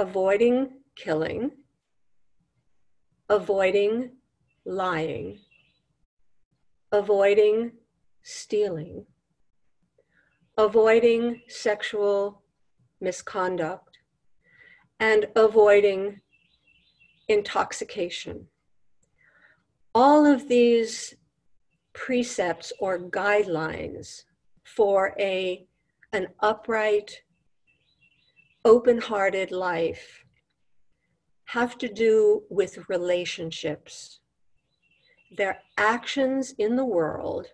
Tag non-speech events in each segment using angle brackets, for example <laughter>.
avoiding killing, avoiding lying, avoiding stealing, avoiding sexual misconduct, and avoiding intoxication. All of these precepts or guidelines for a, an upright, open hearted life have to do with relationships. They're actions in the world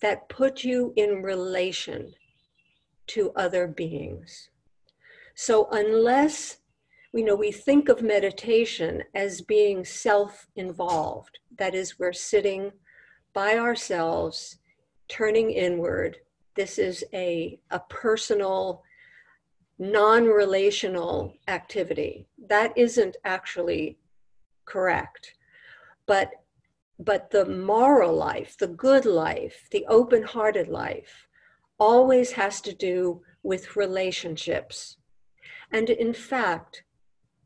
that put you in relation to other beings. So, unless you know, we think of meditation as being self involved, that is, we're sitting by ourselves, turning inward. This is a, a personal, non relational activity. That isn't actually correct. But but the moral life, the good life, the open hearted life, always has to do with relationships. And in fact,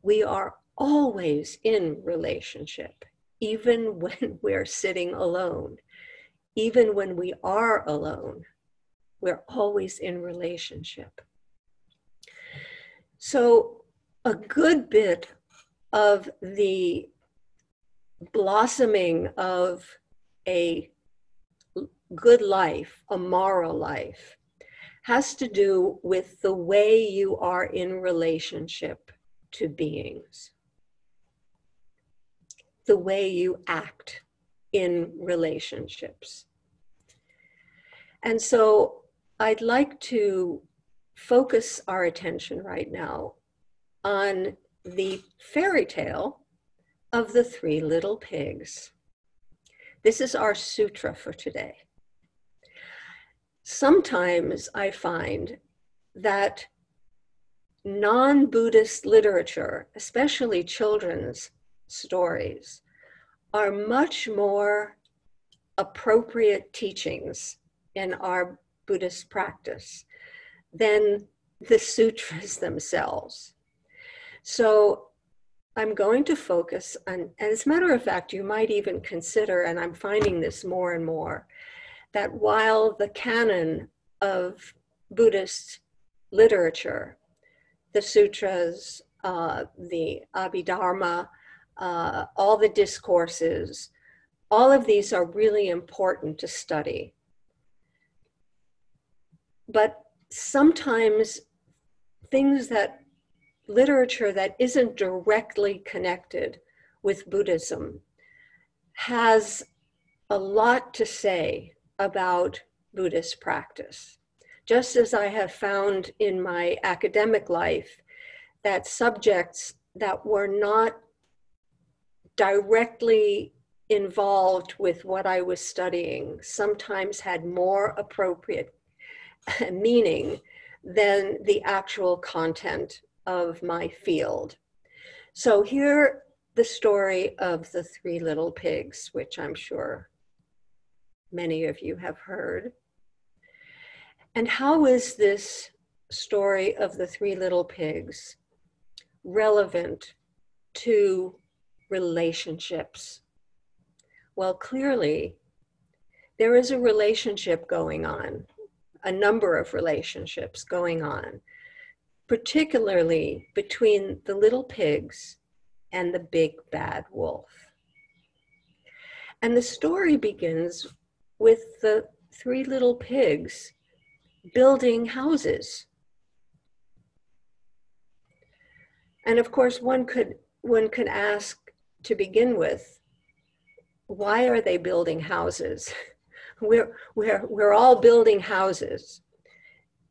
we are always in relationship, even <laughs> when we're sitting alone. Even when we are alone, we're always in relationship. So, a good bit of the blossoming of a good life, a moral life, has to do with the way you are in relationship to beings, the way you act in relationships. And so I'd like to focus our attention right now on the fairy tale of the Three Little Pigs. This is our sutra for today. Sometimes I find that non Buddhist literature, especially children's stories, are much more appropriate teachings in our Buddhist practice than the sutras themselves. So I'm going to focus on, and as a matter of fact, you might even consider, and I'm finding this more and more, that while the canon of Buddhist literature, the sutras, uh, the Abhidharma, uh, all the discourses, all of these are really important to study. But sometimes things that literature that isn't directly connected with Buddhism has a lot to say about Buddhist practice. Just as I have found in my academic life that subjects that were not directly involved with what I was studying sometimes had more appropriate <laughs> meaning than the actual content of my field. So here the story of the three little pigs, which I'm sure many of you have heard. And how is this story of the three little pigs relevant to relationships? Well, clearly, there is a relationship going on, a number of relationships going on particularly between the little pigs and the big bad wolf. And the story begins with the three little pigs building houses. And of course, one could, one could ask to begin with, why are they building houses? <laughs> We're, we're, we're all building houses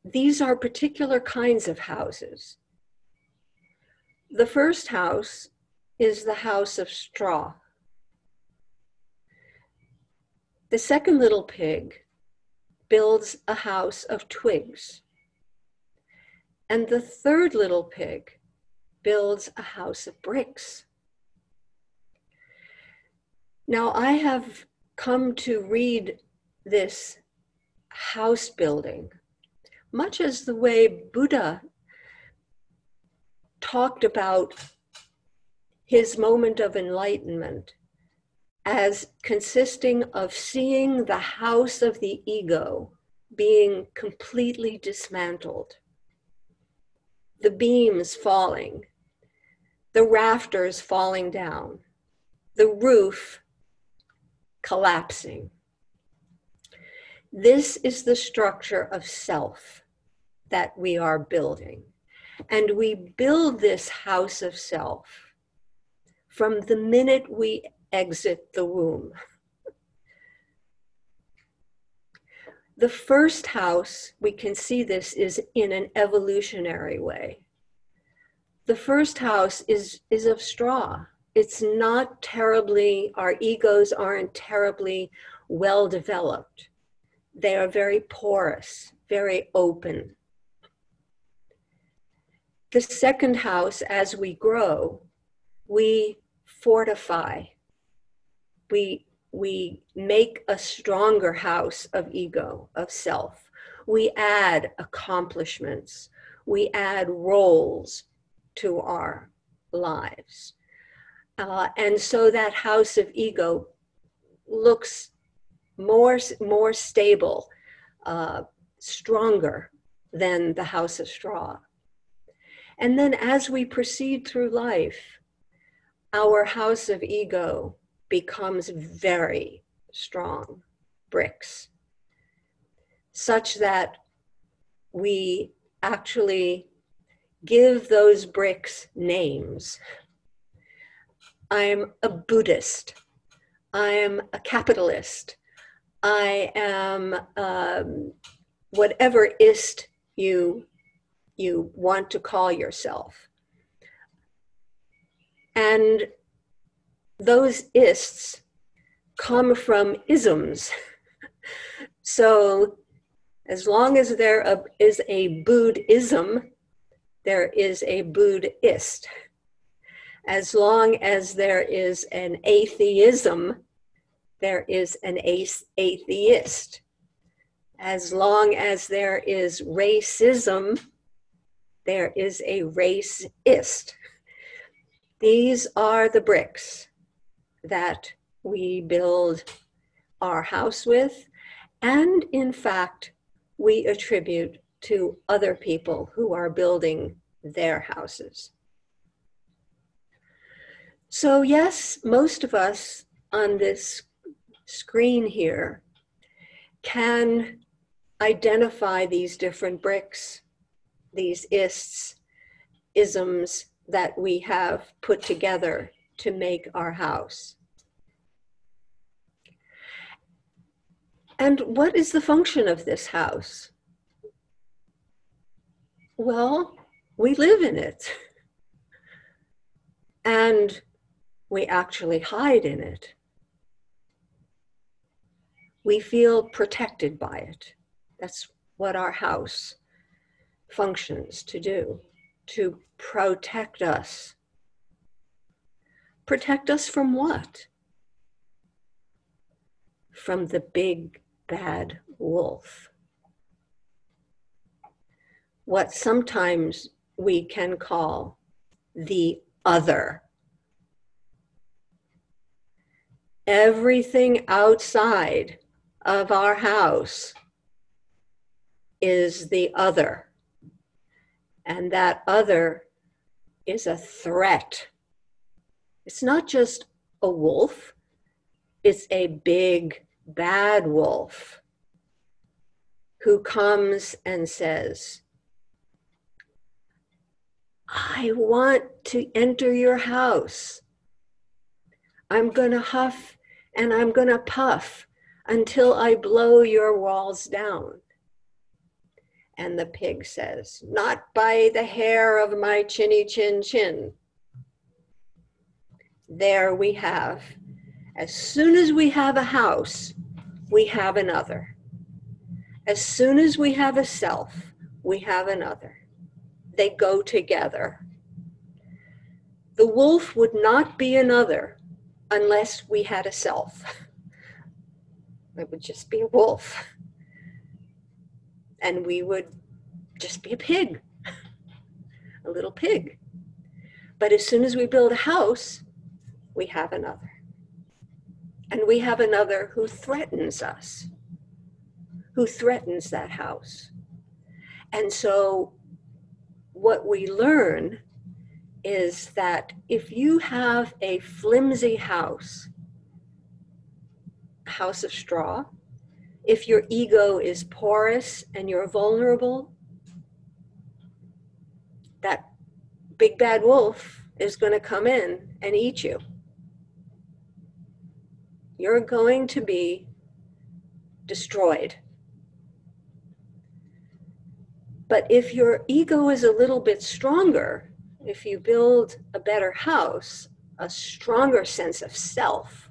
these are particular kinds of houses. The first house is the house of straw. The second little pig builds a house of twigs. And the third little pig builds a house of bricks. Now, I have come to read this house building much as the way Buddha talked about his moment of enlightenment as consisting of seeing the house of the ego being completely dismantled, the beams falling, the rafters falling down, the roof collapsing. This is the structure of self that we are building. And we build this house of self from the minute we exit the womb. <laughs> The first house, we can see this, is in an evolutionary way. The first house is, is of straw. It's not terribly, our egos aren't terribly well developed. They are very porous, very open. The second house, as we grow, we fortify. We we make a stronger house of ego of self. We add accomplishments. We add roles to our lives. Uh, and so that house of ego looks more more stable uh, stronger than the house of straw and then as we proceed through life our house of ego becomes very strong bricks, such that we actually give those bricks names. I'm a Buddhist. I'm a capitalist. I am um, whatever ist you you want to call yourself. And those ists come from isms. <laughs> so as long as there is a Buddhism, there is a Buddhist. As long as there is an atheism, there is an atheist. As long as there is racism, there is a racist. These are the bricks that we build our house with, and in fact, we attribute to other people who are building their houses. So, yes, most of us on this screen here can identify these different bricks, these ists, isms that we have put together to make our house. And what is the function of this house? Well, we live in it. <laughs> And we actually hide in it. We feel protected by it. That's what our house functions to do, to protect us Protect us from what? From the big bad wolf. What sometimes we can call the other. Everything outside of our house is the other. And that other is a threat it's not just a wolf, it's a big bad wolf who comes and says, I want to enter your house. I'm going to huff and I'm going to puff until I blow your walls down. And the pig says, Not by the hair of my chinny chin chin there we have, as soon as we have a house, we have another. As soon as we have a self, we have another. They go together. The wolf would not be another unless we had a self. <laughs> It would just be a wolf. And we would just be a pig, a little pig. But as soon as we build a house, we have another. And we have another who threatens us, who threatens that house. And so, what we learn is that if you have a flimsy house, house of straw, if your ego is porous and you're vulnerable, that big bad wolf is going to come in and eat you. You're going to be destroyed. But if your ego is a little bit stronger, if you build a better house, a stronger sense of self,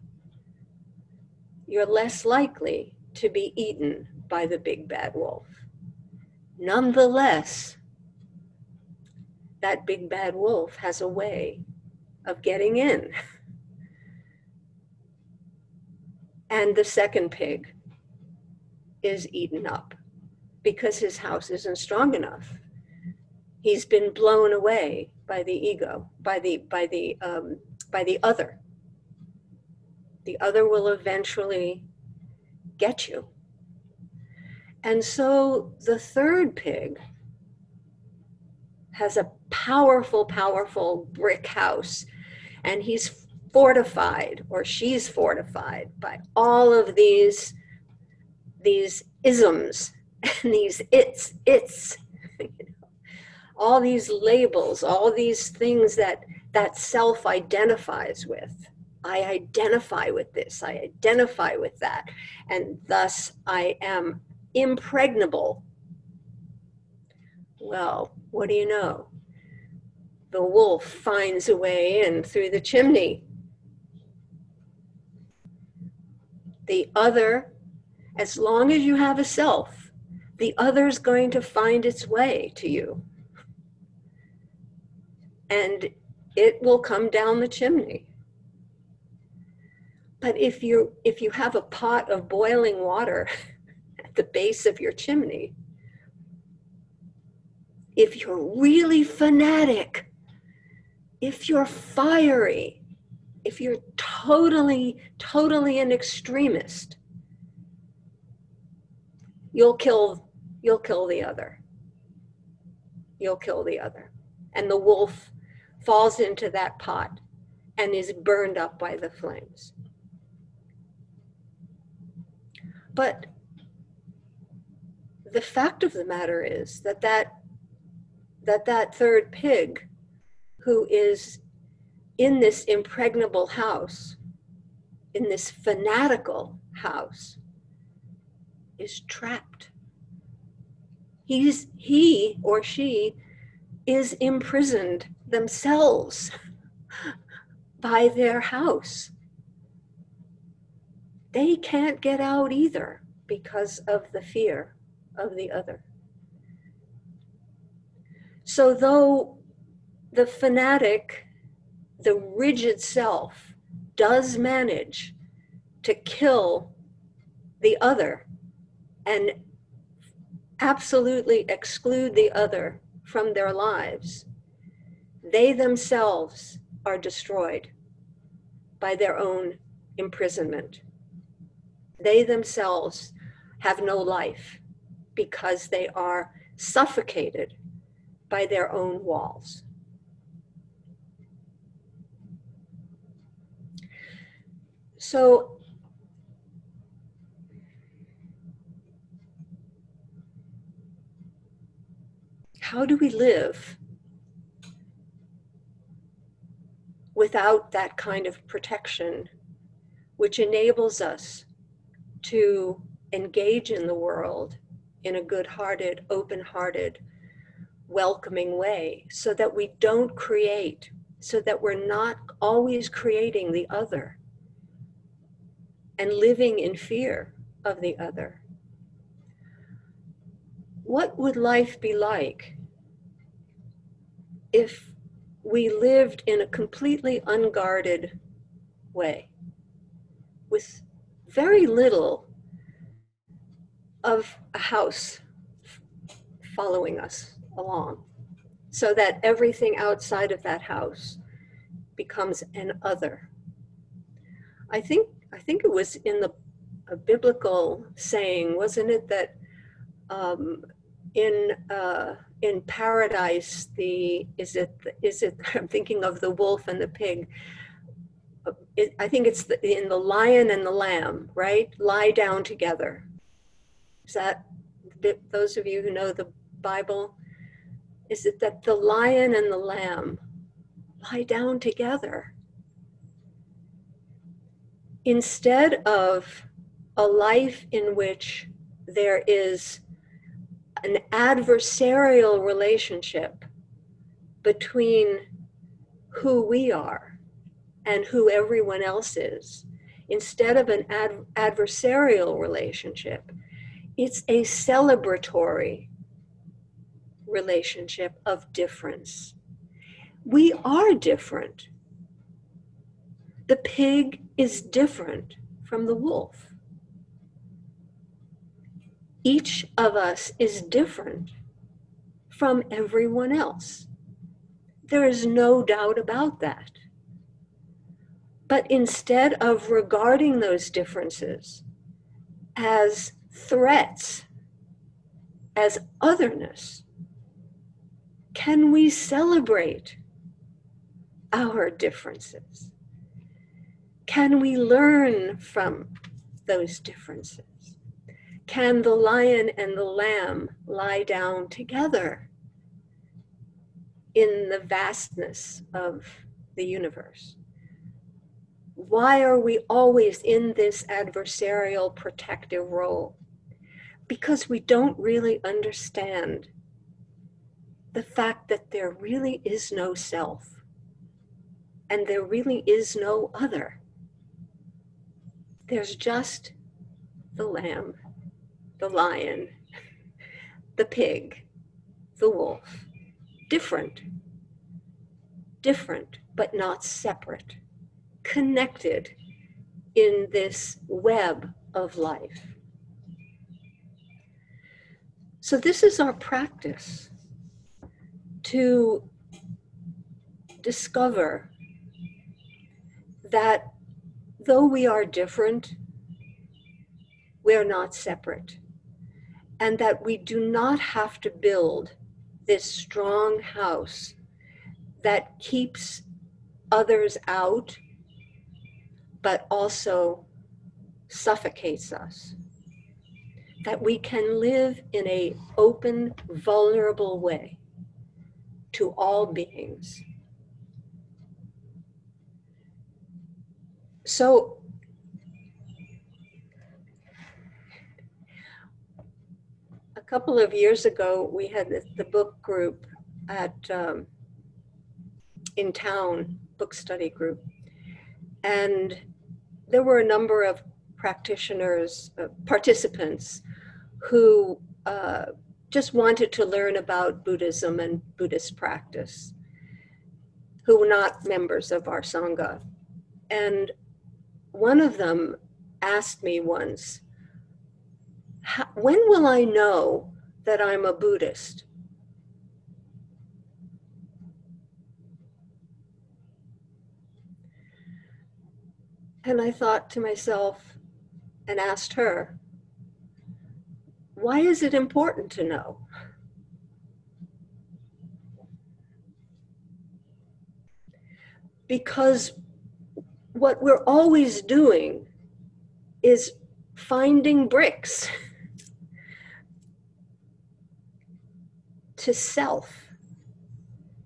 you're less likely to be eaten by the big bad wolf. Nonetheless, that big bad wolf has a way of getting in. <laughs> And the second pig is eaten up because his house isn't strong enough. He's been blown away by the ego, by the by the um, by the other. The other will eventually get you. And so the third pig has a powerful, powerful brick house, and he's fortified, or she's fortified by all of these these isms and these its its <laughs> all these labels all these things that that self identifies with i identify with this i identify with that and thus i am impregnable. Well what do you know? The wolf finds a way in through the chimney. The other as long as you have a self the other's going to find its way to you. And it will come down the chimney but if you if you have a pot of boiling water <laughs> at the base of your chimney if you're really fanatic if you're fiery if you're totally totally an extremist you'll kill you'll kill the other. You'll kill the other. And the wolf falls into that pot and is burned up by the flames but the fact of the matter is that that that, that third pig who is in this impregnable house in this fanatical house is trapped. He's he or she is imprisoned themselves <laughs> by their house they can't get out either because of the fear of the other. So, though the fanatic, the rigid self, does manage to kill the other and absolutely exclude the other from their lives, they themselves are destroyed by their own imprisonment they themselves have no life because they are suffocated by their own walls. So, how do we live without that kind of protection, which enables us to engage in the world in a good hearted, open hearted, welcoming way so that we don't create, so that we're not always creating the other and living in fear of the other. What would life be like if we lived in a completely unguarded way with very little of a house following us along. so that everything outside of that house becomes an other. I think I think it was in the biblical saying, wasn't it, that um, in uh, in paradise the is it is it <laughs> I'm thinking of the wolf and the pig. It, I think it's the, in the lion and the lamb, right? Lie down together. Is that those of you who know the Bible? Is it that the lion and the lamb lie down together? Instead of a life in which there is an adversarial relationship between who we are and who everyone else is. Instead of an ad- adversarial relationship, it's a celebratory relationship of difference. We are different. The pig is different from the wolf each of us is different from everyone else. There is no doubt about that. But instead of regarding those differences as threats, as otherness, can we celebrate our differences? Can we learn from those differences? Can the lion and the lamb lie down together in the vastness of the universe? Why are we always in this adversarial protective role? Because we don't really understand the fact that there really is no self and there really is no other. There's just the lamb the lion, the pig, the wolf. Different, different, but not separate, connected in this web of life. So, this is our practice to discover that though we are different, we're not separate and that we do not have to build this strong house that keeps others out, but also suffocates us. That we can live in a open, vulnerable way to all beings. So a couple of years ago, we had the, book group at um, in town, book study group, and there were a number of practitioners, uh, participants, who uh, just wanted to learn about Buddhism and Buddhist practice, who were not members of our sangha, and one of them asked me once when will I know that I'm a Buddhist? And I thought to myself and asked her, why is it important to know? Because what we're always doing is finding bricks. to self.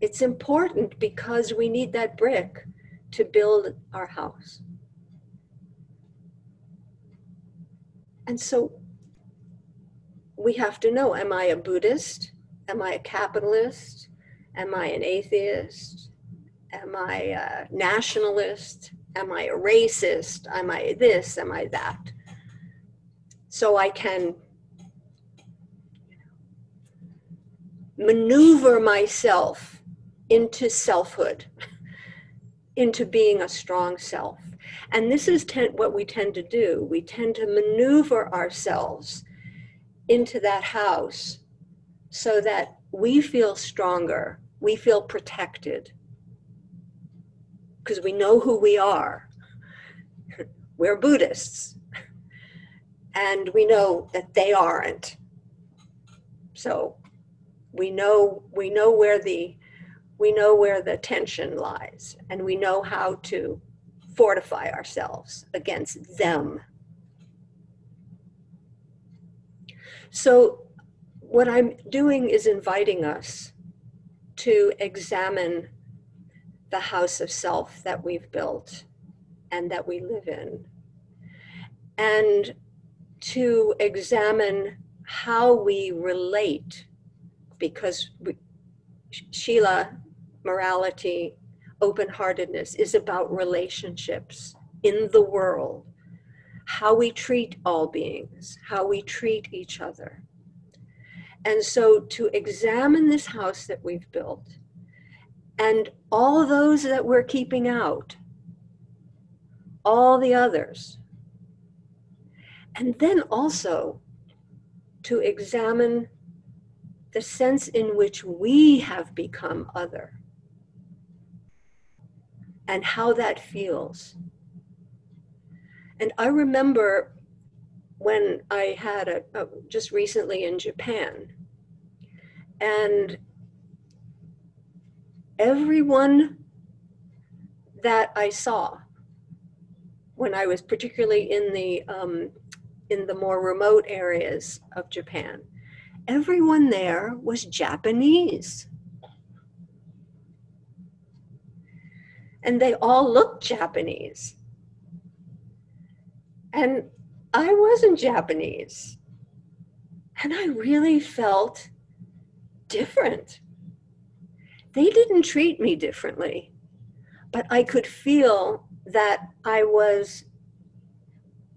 It's important because we need that brick to build our house. And so we have to know am I a Buddhist? Am I a capitalist? Am I an atheist? Am I a nationalist? Am I a racist? Am I this? Am I that? So I can maneuver myself into selfhood, <laughs> into being a strong self. And this is ten- what we tend to do. We tend to maneuver ourselves into that house so that we feel stronger we feel protected because we know who we are. <laughs> We're Buddhists, and we know that they aren't. So we know we know where the we know where the tension lies, and we know how to fortify ourselves against them. So, what I'm doing is inviting us to examine the house of self that we've built and that we live in, and to examine how we relate, because we, sila, morality, open heartedness is about relationships in the world, how we treat all beings, how we treat each other. And so to examine this house that we've built and all those that we're keeping out, all the others. And then also to examine the sense in which we have become other and how that feels. And I remember when I had a, a, just recently in Japan, and everyone that I saw when I was particularly in the um, in the more remote areas of Japan, everyone there was Japanese. And they all looked Japanese. And I wasn't Japanese. And I really felt different. They didn't treat me differently, but I could feel that I was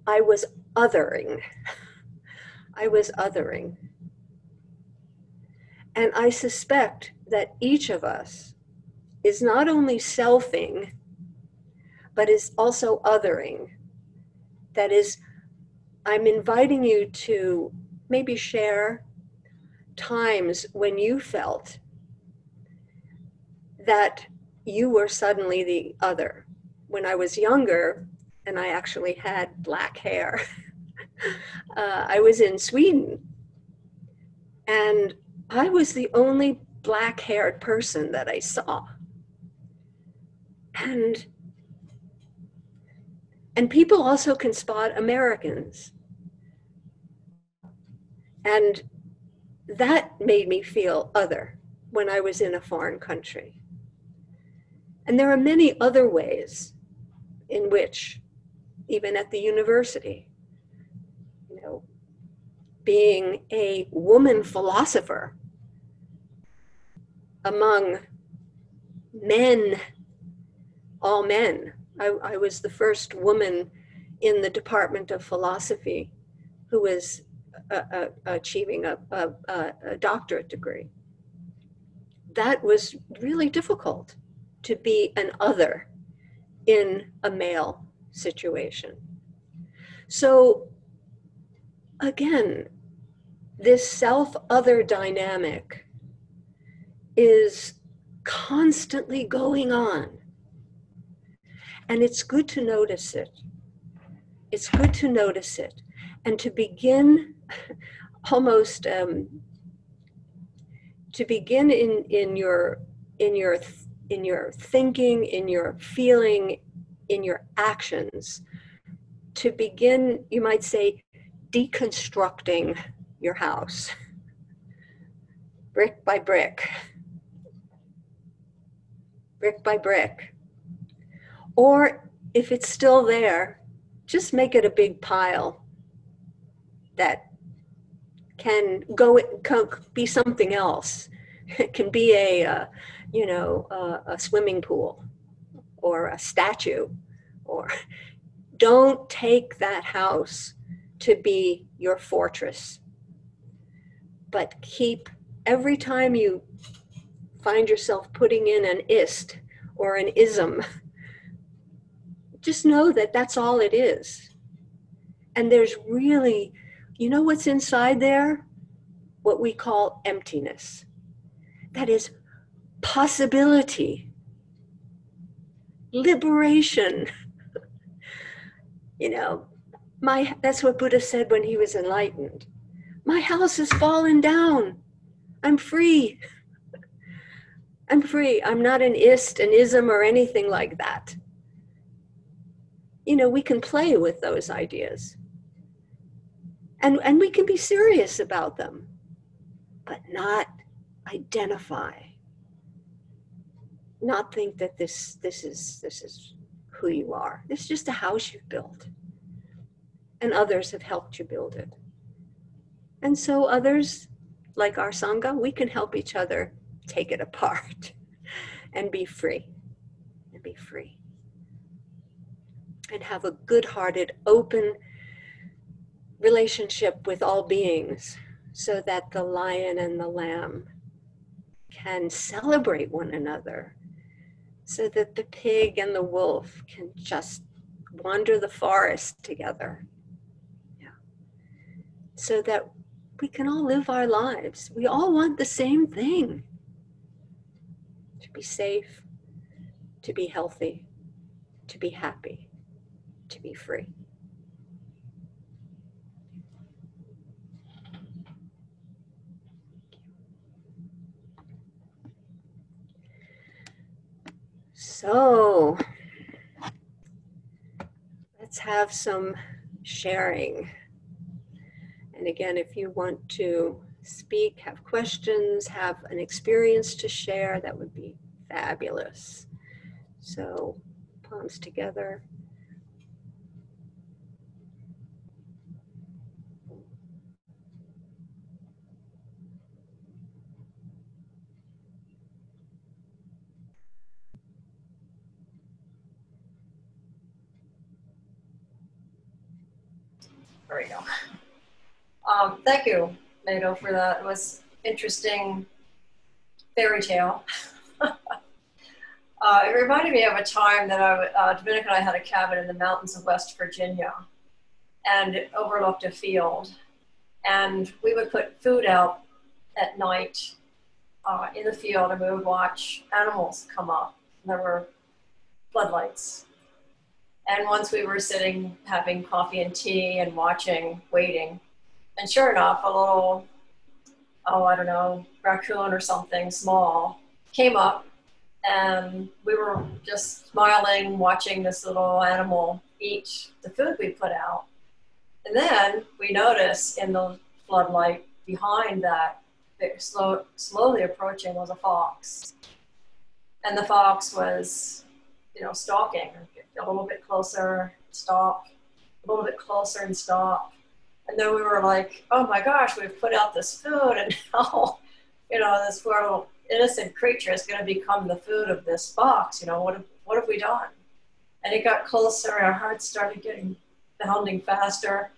I was othering. <laughs> I was othering. And I suspect that each of us is not only selfing, but is also othering. That is, I'm inviting you to maybe share times when you felt that you were suddenly the other. When I was younger, and I actually had black hair, <laughs> uh, I was in Sweden, and I was the only black haired person that I saw and and people also can spot Americans. And that made me feel other when I was in a foreign country. And there are many other ways in which, even at the university, you know, being a woman philosopher among men all men. I, I was the first woman in the Department of Philosophy who was uh, uh, achieving a, a, a, doctorate degree. That was really difficult to be an other in a male situation. So, again, this self other dynamic is constantly going on and it's good to notice it. It's good to notice it and to begin <laughs> almost um, to begin in, in your in your in your thinking, in your feeling, in your actions, to begin, you might say, deconstructing your house <laughs> brick by brick, brick by brick. Or if it's still there, just make it a big pile that can go can be something else. It can be a, uh, you know, a, a swimming pool or a statue or <laughs> don't take that house to be your fortress. But keep every time you find yourself putting in an ist or an ism just know that that's all it is. And there's really, you know what's inside there? What we call emptiness. That is possibility, liberation. <laughs> you know, my that's what Buddha said when he was enlightened. My house has fallen down. I'm free. <laughs> I'm free. I'm not an ist, an ism, or anything like that. You know, we can play with those ideas. And, and we can be serious about them, but not identify. Not think that this, this, is, this is who you are. It's just a house you've built. And others have helped you build it. And so others, like our Sangha, we can help each other take it apart <laughs> and be free. And be free. And have a good hearted, open, relationship with all beings so that the lion and the lamb can celebrate one another, so that the pig and the wolf can just wander the forest together. Yeah. So that we can all live our lives. We all want the same thing to be safe, to be healthy, to be happy, to be free. So let's have some sharing. And again, if you want to speak, have questions, have an experience to share, that would be fabulous. So, palms together. There we go. Um, thank you, Nato, for that. It was interesting fairy tale. <laughs> uh, it reminded me of a time that I, uh, Dominica and I had a cabin in the mountains of West Virginia, and it overlooked a field. And we would put food out at night uh, in the field, and we would watch animals come up. There were floodlights and once we were sitting having coffee and tea and watching, waiting, and sure enough, a little, oh, I don't know, raccoon or something small came up and we were just smiling, watching this little animal eat the food we put out. And then we noticed in the floodlight behind that, slow, slowly approaching was a fox. And the fox was, you know, stalking a little bit closer, stop, a little bit closer and stop. And then we were like, oh my gosh, we've put out this food and <laughs> now, you know, this poor little innocent creature is going to become the food of this fox. You know, what have, what have we done? And it got closer, and our hearts started getting pounding faster.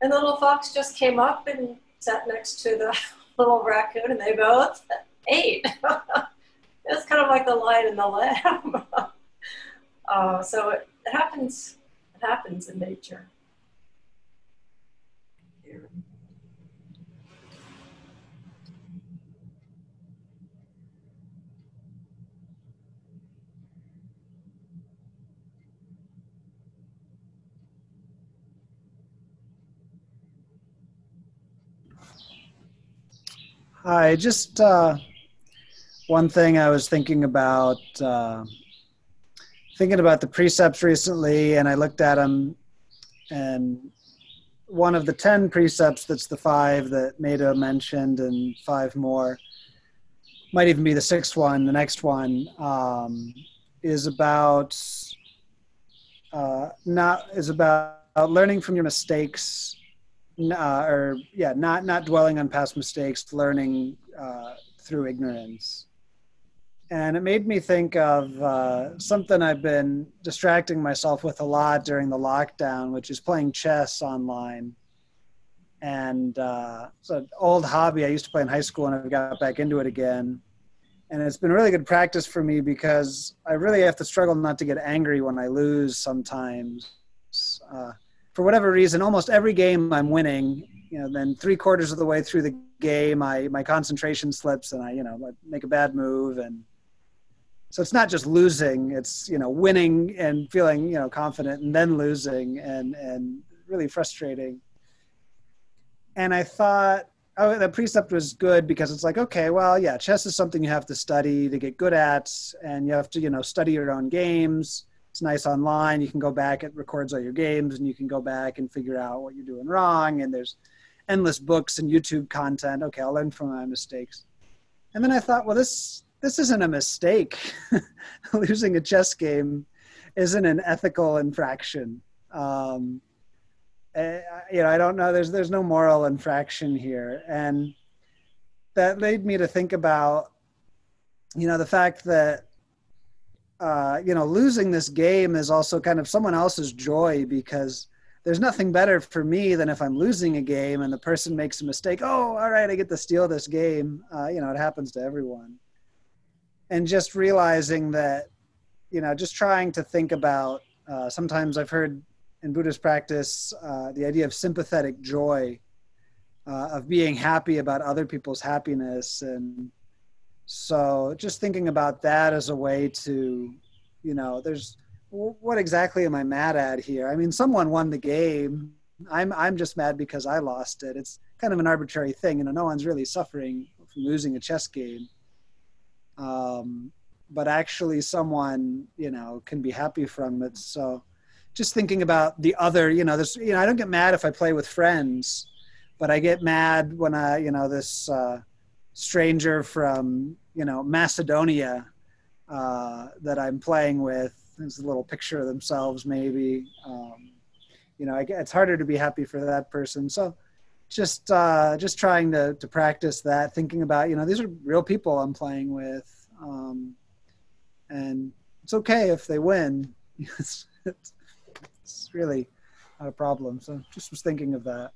And the little fox just came up and sat next to the <laughs> little raccoon and they both <laughs> ate. it was kind of like the lion and the lamb. Uh, so it, it happens. It happens in nature. Hi, just uh, one thing I was thinking about. Uh, thinking about the precepts recently, and I looked at them, and one of the ten precepts that's the five that Nato mentioned, and five more might even be the sixth one. The next one um, is about uh, not is about learning from your mistakes, uh, or yeah, not not dwelling on past mistakes, learning uh, through ignorance and it made me think of uh, something I've been distracting myself with a lot during the lockdown, which is playing chess online. And uh, it's an old hobby I used to play in high school, and I've got back into it again. And it's been really good practice for me because I really have to struggle not to get angry when I lose sometimes. Uh, for whatever reason, almost every game I'm winning, you know, then three quarters of the way through the game, I my concentration slips and I, you know, make a bad move and so it's not just losing; it's you know winning and feeling you know confident, and then losing, and and really frustrating. And I thought, oh, the precept was good because it's like, okay, well, yeah, chess is something you have to study to get good at, and you have to you know study your own games. It's nice online. You can go back; it records all your games, and you can go back and figure out what you're doing wrong. And there's endless books and YouTube content. Okay, I'll learn from my mistakes. And then I thought, well, this this isn't a mistake. <laughs> Losing a chess game isn't an ethical infraction. Um, uh, you know, I don't know. There's there's no moral infraction here, and that led me to think about, you know, the fact that, uh, you know, losing this game is also kind of someone else's joy because there's nothing better for me than if I'm losing a game and the person makes a mistake. Oh, all right, I get to steal this game. Uh, you know, it happens to everyone. And just realizing that, you know, just trying to think about. Uh, sometimes I've heard in Buddhist practice uh, the idea of sympathetic joy, uh, of being happy about other people's happiness, and so just thinking about that as a way to, you know, there's what exactly am I mad at here? I mean, someone won the game. I'm I'm just mad because I lost it. It's kind of an arbitrary thing. You know, no one's really suffering from losing a chess game. Um, but actually, someone you know can be happy from it. So, just thinking about the other, you know, this, you know, I don't get mad if I play with friends, but I get mad when I, you know, this uh, stranger from you know Macedonia uh, that I'm playing with there's a little picture of themselves maybe um, you know it's harder to be happy for that person so just uh, just trying to, to practice that thinking about you know these are real people i'm playing with um, and it's okay if they win. <laughs> It's, it's, really not a problem. So just was thinking of that.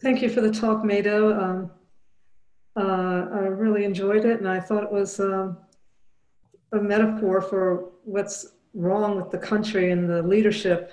Thank you for the talk, Mado. Um, uh, I really enjoyed it, and I thought it was um, a metaphor for what's wrong with the country and the leadership